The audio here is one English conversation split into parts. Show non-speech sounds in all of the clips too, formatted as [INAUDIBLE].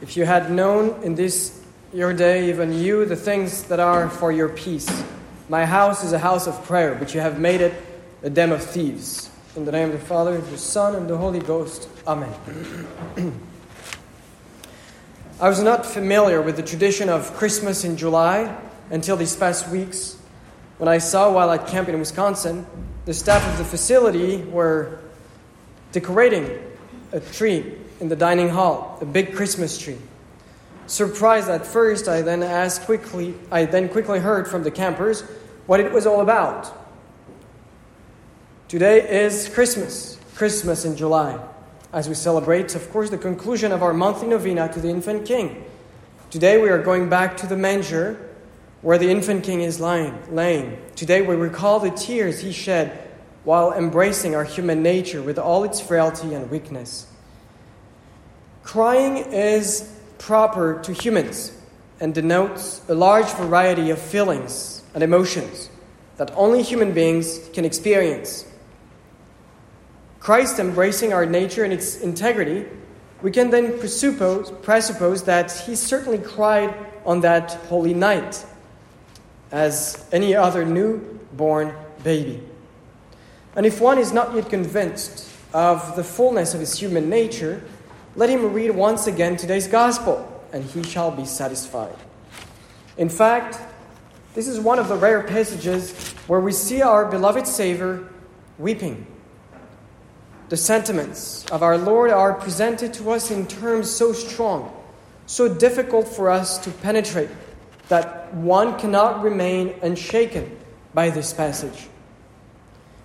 if you had known in this your day, even you, the things that are for your peace. My house is a house of prayer, but you have made it a den of thieves. In the name of the Father, the Son, and the Holy Ghost. Amen. [CLEARS THROAT] I was not familiar with the tradition of Christmas in July until these past weeks when I saw while at camp in Wisconsin the staff of the facility were decorating a tree in the dining hall, a big Christmas tree. Surprised at first, I then asked quickly, I then quickly heard from the campers what it was all about. Today is Christmas, Christmas in July, as we celebrate, of course, the conclusion of our monthly novena to the infant king. Today we are going back to the manger where the infant king is lying, laying. Today we recall the tears he shed while embracing our human nature with all its frailty and weakness. Crying is proper to humans and denotes a large variety of feelings and emotions that only human beings can experience. Christ embracing our nature and its integrity, we can then presuppose, presuppose that he certainly cried on that holy night as any other newborn baby. And if one is not yet convinced of the fullness of his human nature, let him read once again today's gospel, and he shall be satisfied. In fact, this is one of the rare passages where we see our beloved Savior weeping. The sentiments of our Lord are presented to us in terms so strong, so difficult for us to penetrate, that one cannot remain unshaken by this passage.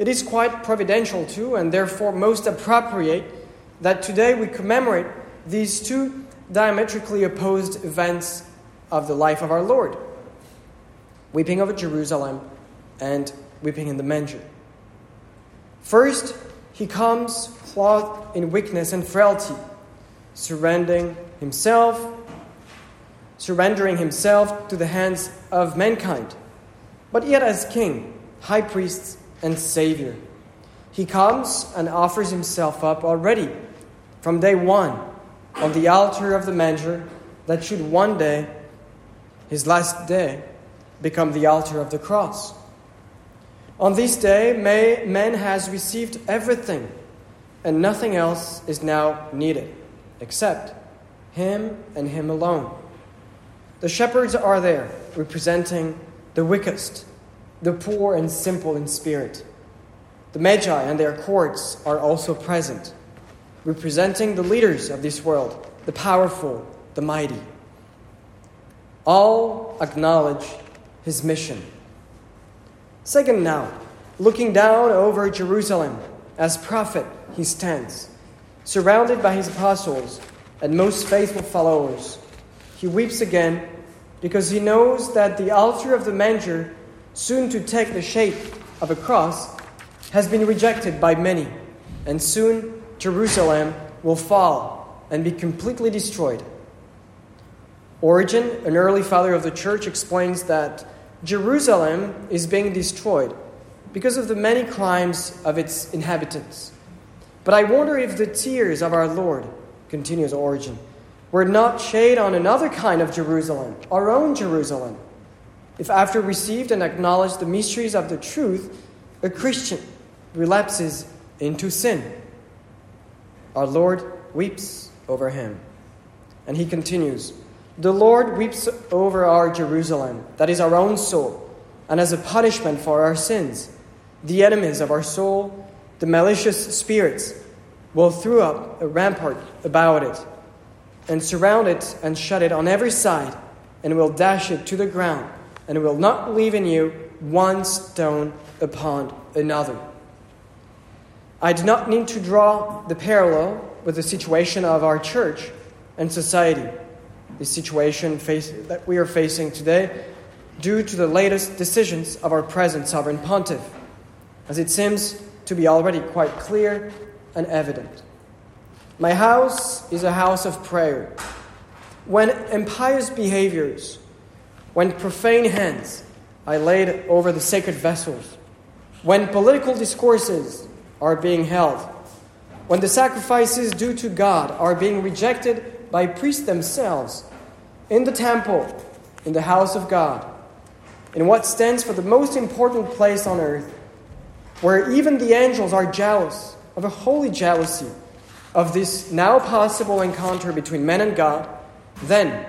It is quite providential, too, and therefore most appropriate that today we commemorate these two diametrically opposed events of the life of our Lord weeping over Jerusalem and weeping in the manger. First, he comes clothed in weakness and frailty, surrendering himself, surrendering himself to the hands of mankind, but yet as king, high priest, and savior. He comes and offers himself up already from day one on the altar of the manger that should one day, his last day, become the altar of the cross. On this day, man has received everything, and nothing else is now needed except him and him alone. The shepherds are there, representing the weakest, the poor and simple in spirit. The Magi and their courts are also present, representing the leaders of this world, the powerful, the mighty. All acknowledge his mission. Second, now, looking down over Jerusalem, as prophet, he stands, surrounded by his apostles and most faithful followers. He weeps again because he knows that the altar of the manger, soon to take the shape of a cross, has been rejected by many, and soon Jerusalem will fall and be completely destroyed. Origen, an early father of the church, explains that Jerusalem is being destroyed because of the many crimes of its inhabitants. But I wonder if the tears of our Lord, continues Origen, were not shed on another kind of Jerusalem, our own Jerusalem. If after received and acknowledged the mysteries of the truth, a Christian relapses into sin, our Lord weeps over him. And he continues, the Lord weeps over our Jerusalem, that is our own soul, and as a punishment for our sins, the enemies of our soul, the malicious spirits, will throw up a rampart about it, and surround it and shut it on every side, and will dash it to the ground, and will not leave in you one stone upon another. I do not need to draw the parallel with the situation of our church and society the situation face, that we are facing today due to the latest decisions of our present sovereign pontiff, as it seems to be already quite clear and evident. My house is a house of prayer. When impious behaviors, when profane hands I laid over the sacred vessels, when political discourses are being held, when the sacrifices due to God are being rejected by priests themselves in the temple, in the house of God, in what stands for the most important place on earth, where even the angels are jealous of a holy jealousy of this now possible encounter between man and God, then,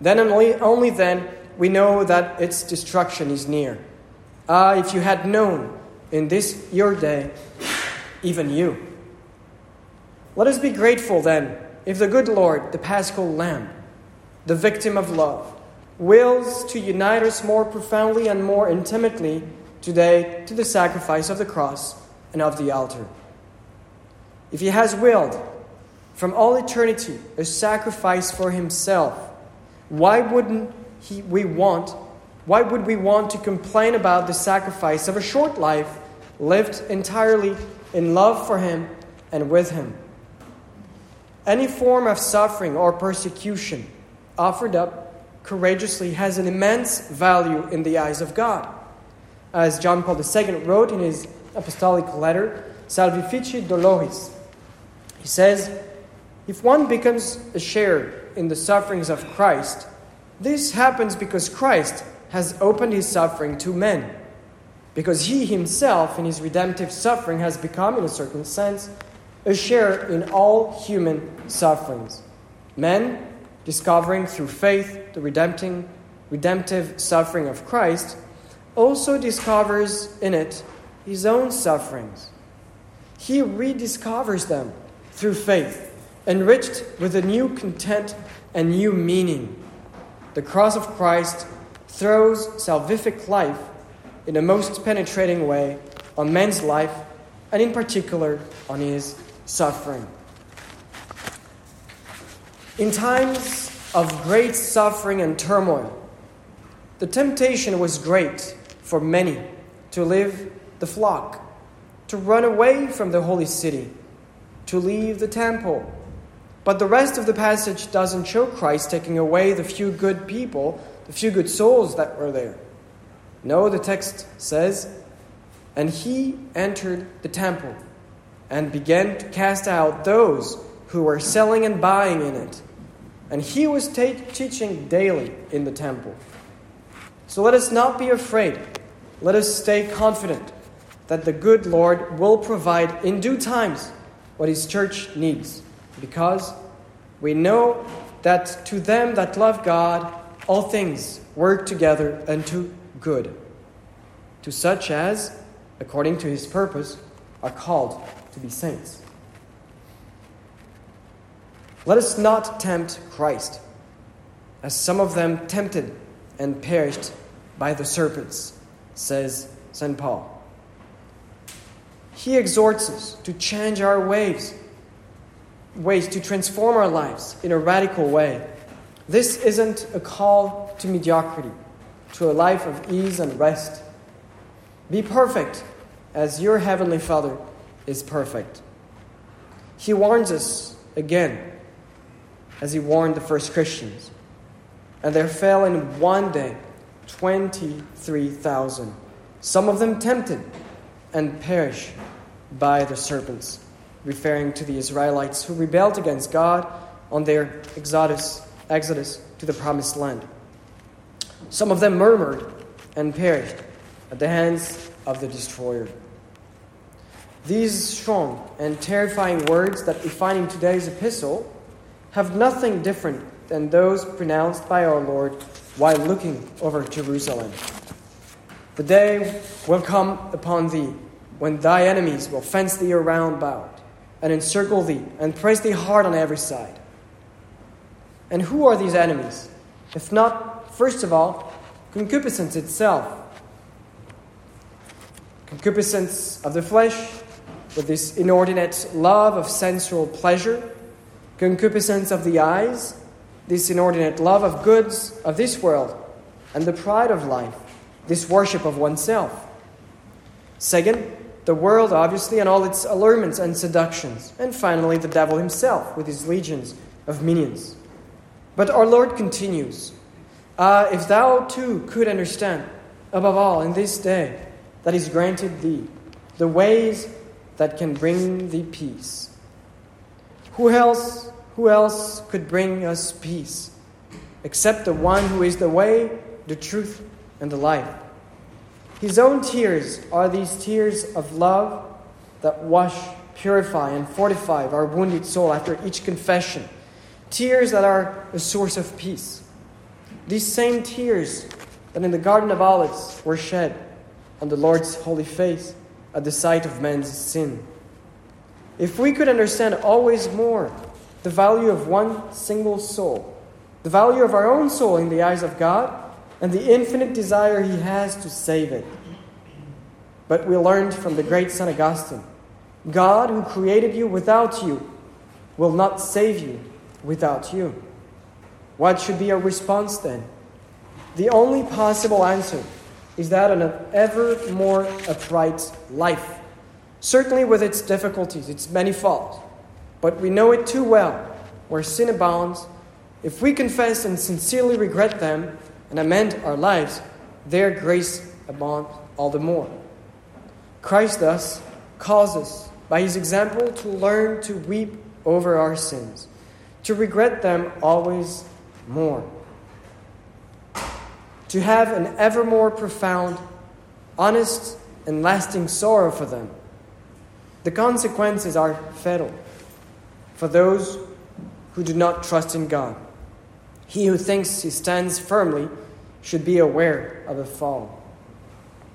then only, only then, we know that its destruction is near. Ah, if you had known in this your day, even you. Let us be grateful then if the good Lord, the paschal lamb, the victim of love, wills to unite us more profoundly and more intimately today to the sacrifice of the cross and of the altar. If he has willed from all eternity a sacrifice for himself, why wouldn't he, we want why would we want to complain about the sacrifice of a short life lived entirely in love for him and with him? Any form of suffering or persecution offered up courageously has an immense value in the eyes of God. As John Paul II wrote in his apostolic letter, Salvifici Doloris, he says, If one becomes a share in the sufferings of Christ, this happens because Christ has opened his suffering to men, because he himself, in his redemptive suffering, has become, in a certain sense, a share in all human sufferings. Men, discovering through faith the redempting, redemptive suffering of Christ, also discovers in it his own sufferings. He rediscovers them through faith, enriched with a new content and new meaning. The cross of Christ throws salvific life in a most penetrating way on man's life, and in particular on his suffering. In times of great suffering and turmoil, the temptation was great for many to leave the flock, to run away from the holy city, to leave the temple. But the rest of the passage doesn't show Christ taking away the few good people the few good souls that were there. No, the text says, and he entered the temple and began to cast out those who were selling and buying in it. And he was teaching daily in the temple. So let us not be afraid. Let us stay confident that the good Lord will provide in due times what his church needs, because we know that to them that love God, all things work together unto good, to such as, according to his purpose, are called to be saints. Let us not tempt Christ, as some of them tempted and perished by the serpents, says St. Paul. He exhorts us to change our ways, ways to transform our lives in a radical way this isn't a call to mediocrity, to a life of ease and rest. Be perfect as your heavenly Father is perfect. He warns us again, as he warned the first Christians. And there fell in one day 23,000, some of them tempted and perished by the serpents, referring to the Israelites who rebelled against God on their exodus Exodus to the promised land. Some of them murmured and perished at the hands of the destroyer. These strong and terrifying words that we find in today's epistle have nothing different than those pronounced by our Lord while looking over Jerusalem. The day will come upon thee when thy enemies will fence thee around about and encircle thee and press thee hard on every side. And who are these enemies? If not, first of all, concupiscence itself. Concupiscence of the flesh, with this inordinate love of sensual pleasure. Concupiscence of the eyes, this inordinate love of goods of this world, and the pride of life, this worship of oneself. Second, the world, obviously, and all its allurements and seductions. And finally, the devil himself, with his legions of minions. But our Lord continues uh, If thou too could understand, above all, in this day that is granted thee, the ways that can bring thee peace. Who else, who else could bring us peace except the one who is the way, the truth, and the life? His own tears are these tears of love that wash, purify, and fortify our wounded soul after each confession. Tears that are a source of peace. These same tears that in the Garden of Olives were shed on the Lord's holy face at the sight of man's sin. If we could understand always more the value of one single soul, the value of our own soul in the eyes of God, and the infinite desire He has to save it. But we learned from the great St. Augustine God, who created you without you, will not save you without you. What should be our response then? The only possible answer is that of an ever more upright life, certainly with its difficulties, its many faults. But we know it too well. Where sin abounds, if we confess and sincerely regret them and amend our lives, their grace abounds all the more. Christ thus calls us, by his example, to learn to weep over our sins, to regret them always more, to have an ever more profound, honest, and lasting sorrow for them. The consequences are fatal for those who do not trust in God. He who thinks he stands firmly should be aware of a fall.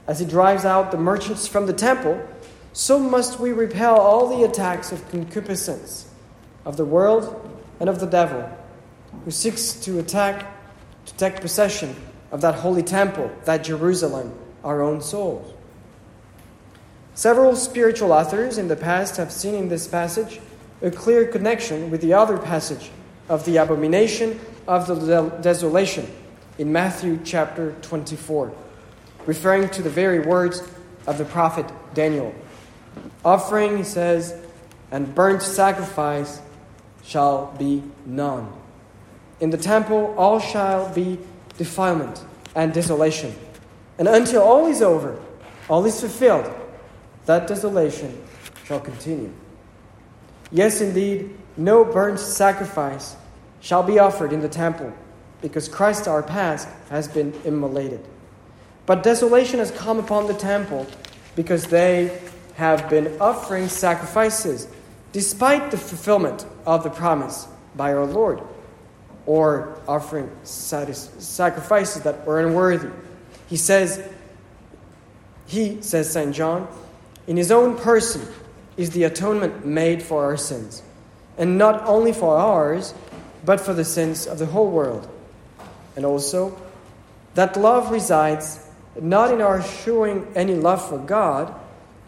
As he drives out the merchants from the temple, so must we repel all the attacks of concupiscence, of the world, and of the devil, who seeks to attack, to take possession of that holy temple, that Jerusalem, our own souls. Several spiritual authors in the past have seen in this passage a clear connection with the other passage of the abomination of the desolation in Matthew chapter 24, referring to the very words of the prophet Daniel. Offering, he says, and burnt sacrifice shall be none. In the temple all shall be defilement and desolation. And until all is over, all is fulfilled, that desolation shall continue. Yes, indeed, no burnt sacrifice shall be offered in the temple, because Christ our Pasch has been immolated. But desolation has come upon the temple because they have been offering sacrifices despite the fulfillment of the promise by our Lord, or offering sacrifices that were unworthy. He says, He, says St. John, in his own person is the atonement made for our sins, and not only for ours, but for the sins of the whole world. And also, that love resides not in our showing any love for God,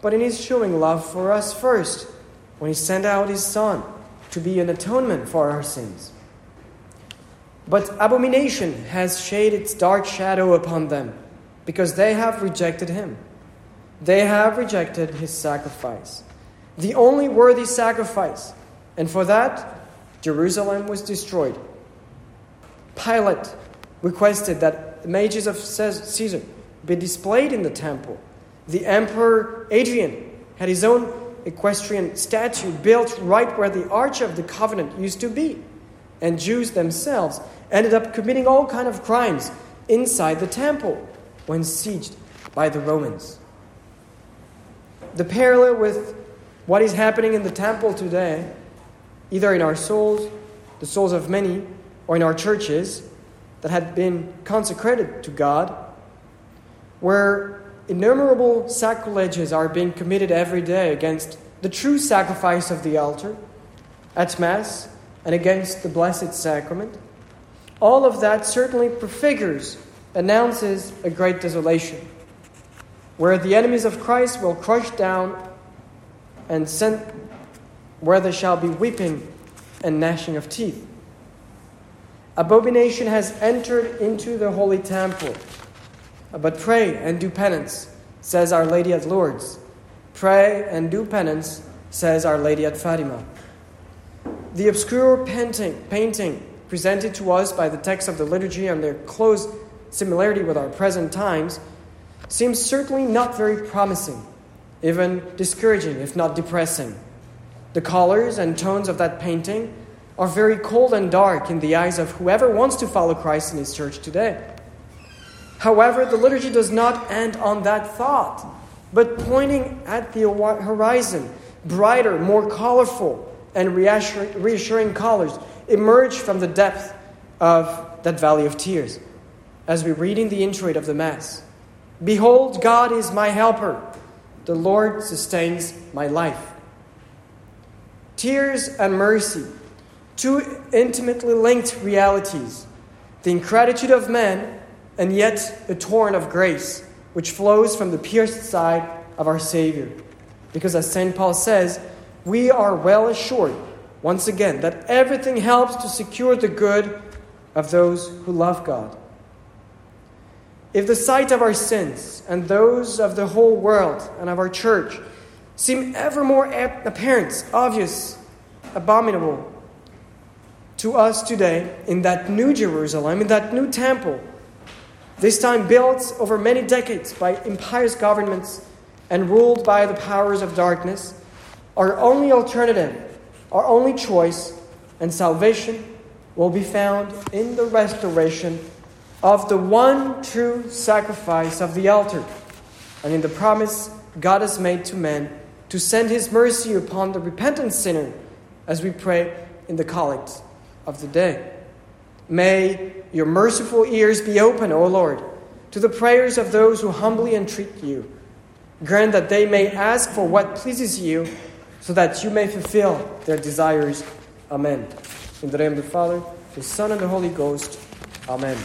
but in His showing love for us first, when He sent out His Son to be an atonement for our sins. But abomination has shed its dark shadow upon them, because they have rejected Him. They have rejected His sacrifice, the only worthy sacrifice, and for that Jerusalem was destroyed. Pilate requested that the images of Caesar be displayed in the temple. The Emperor Adrian had his own equestrian statue built right where the Arch of the Covenant used to be. And Jews themselves ended up committing all kind of crimes inside the temple when sieged by the Romans. The parallel with what is happening in the temple today either in our souls, the souls of many, or in our churches that had been consecrated to God, where innumerable sacrileges are being committed every day against the true sacrifice of the altar at Mass and against the Blessed Sacrament. All of that certainly prefigures, announces a great desolation, where the enemies of Christ will crush down and send where there shall be weeping and gnashing of teeth. Abomination has entered into the holy temple. But pray and do penance, says Our Lady at Lourdes. Pray and do penance, says Our Lady at Fatima. The obscure painting, painting presented to us by the text of the liturgy and their close similarity with our present times seems certainly not very promising, even discouraging, if not depressing. The colors and tones of that painting are very cold and dark in the eyes of whoever wants to follow Christ in his church today. However, the liturgy does not end on that thought, but pointing at the horizon, brighter, more colorful, and reassuring colors emerge from the depth of that valley of tears as we read in the introit of the Mass. Behold, God is my helper. The Lord sustains my life. Tears and mercy, two intimately linked realities. The ingratitude of man, and yet the torrent of grace, which flows from the pierced side of our Savior. Because as St. Paul says, we are well assured, once again, that everything helps to secure the good of those who love God. If the sight of our sins and those of the whole world and of our church seem ever more apparent, obvious, abominable to us today in that new Jerusalem, in that new temple, this time built over many decades by impious governments and ruled by the powers of darkness, our only alternative, our only choice, and salvation will be found in the restoration of the one true sacrifice of the altar, and in the promise God has made to men to send his mercy upon the repentant sinner, as we pray in the collect of the day. May your merciful ears be open, O Lord, to the prayers of those who humbly entreat you. Grant that they may ask for what pleases you, so that you may fulfill their desires. Amen. In the name of the Father, the Son, and the Holy Ghost. Amen.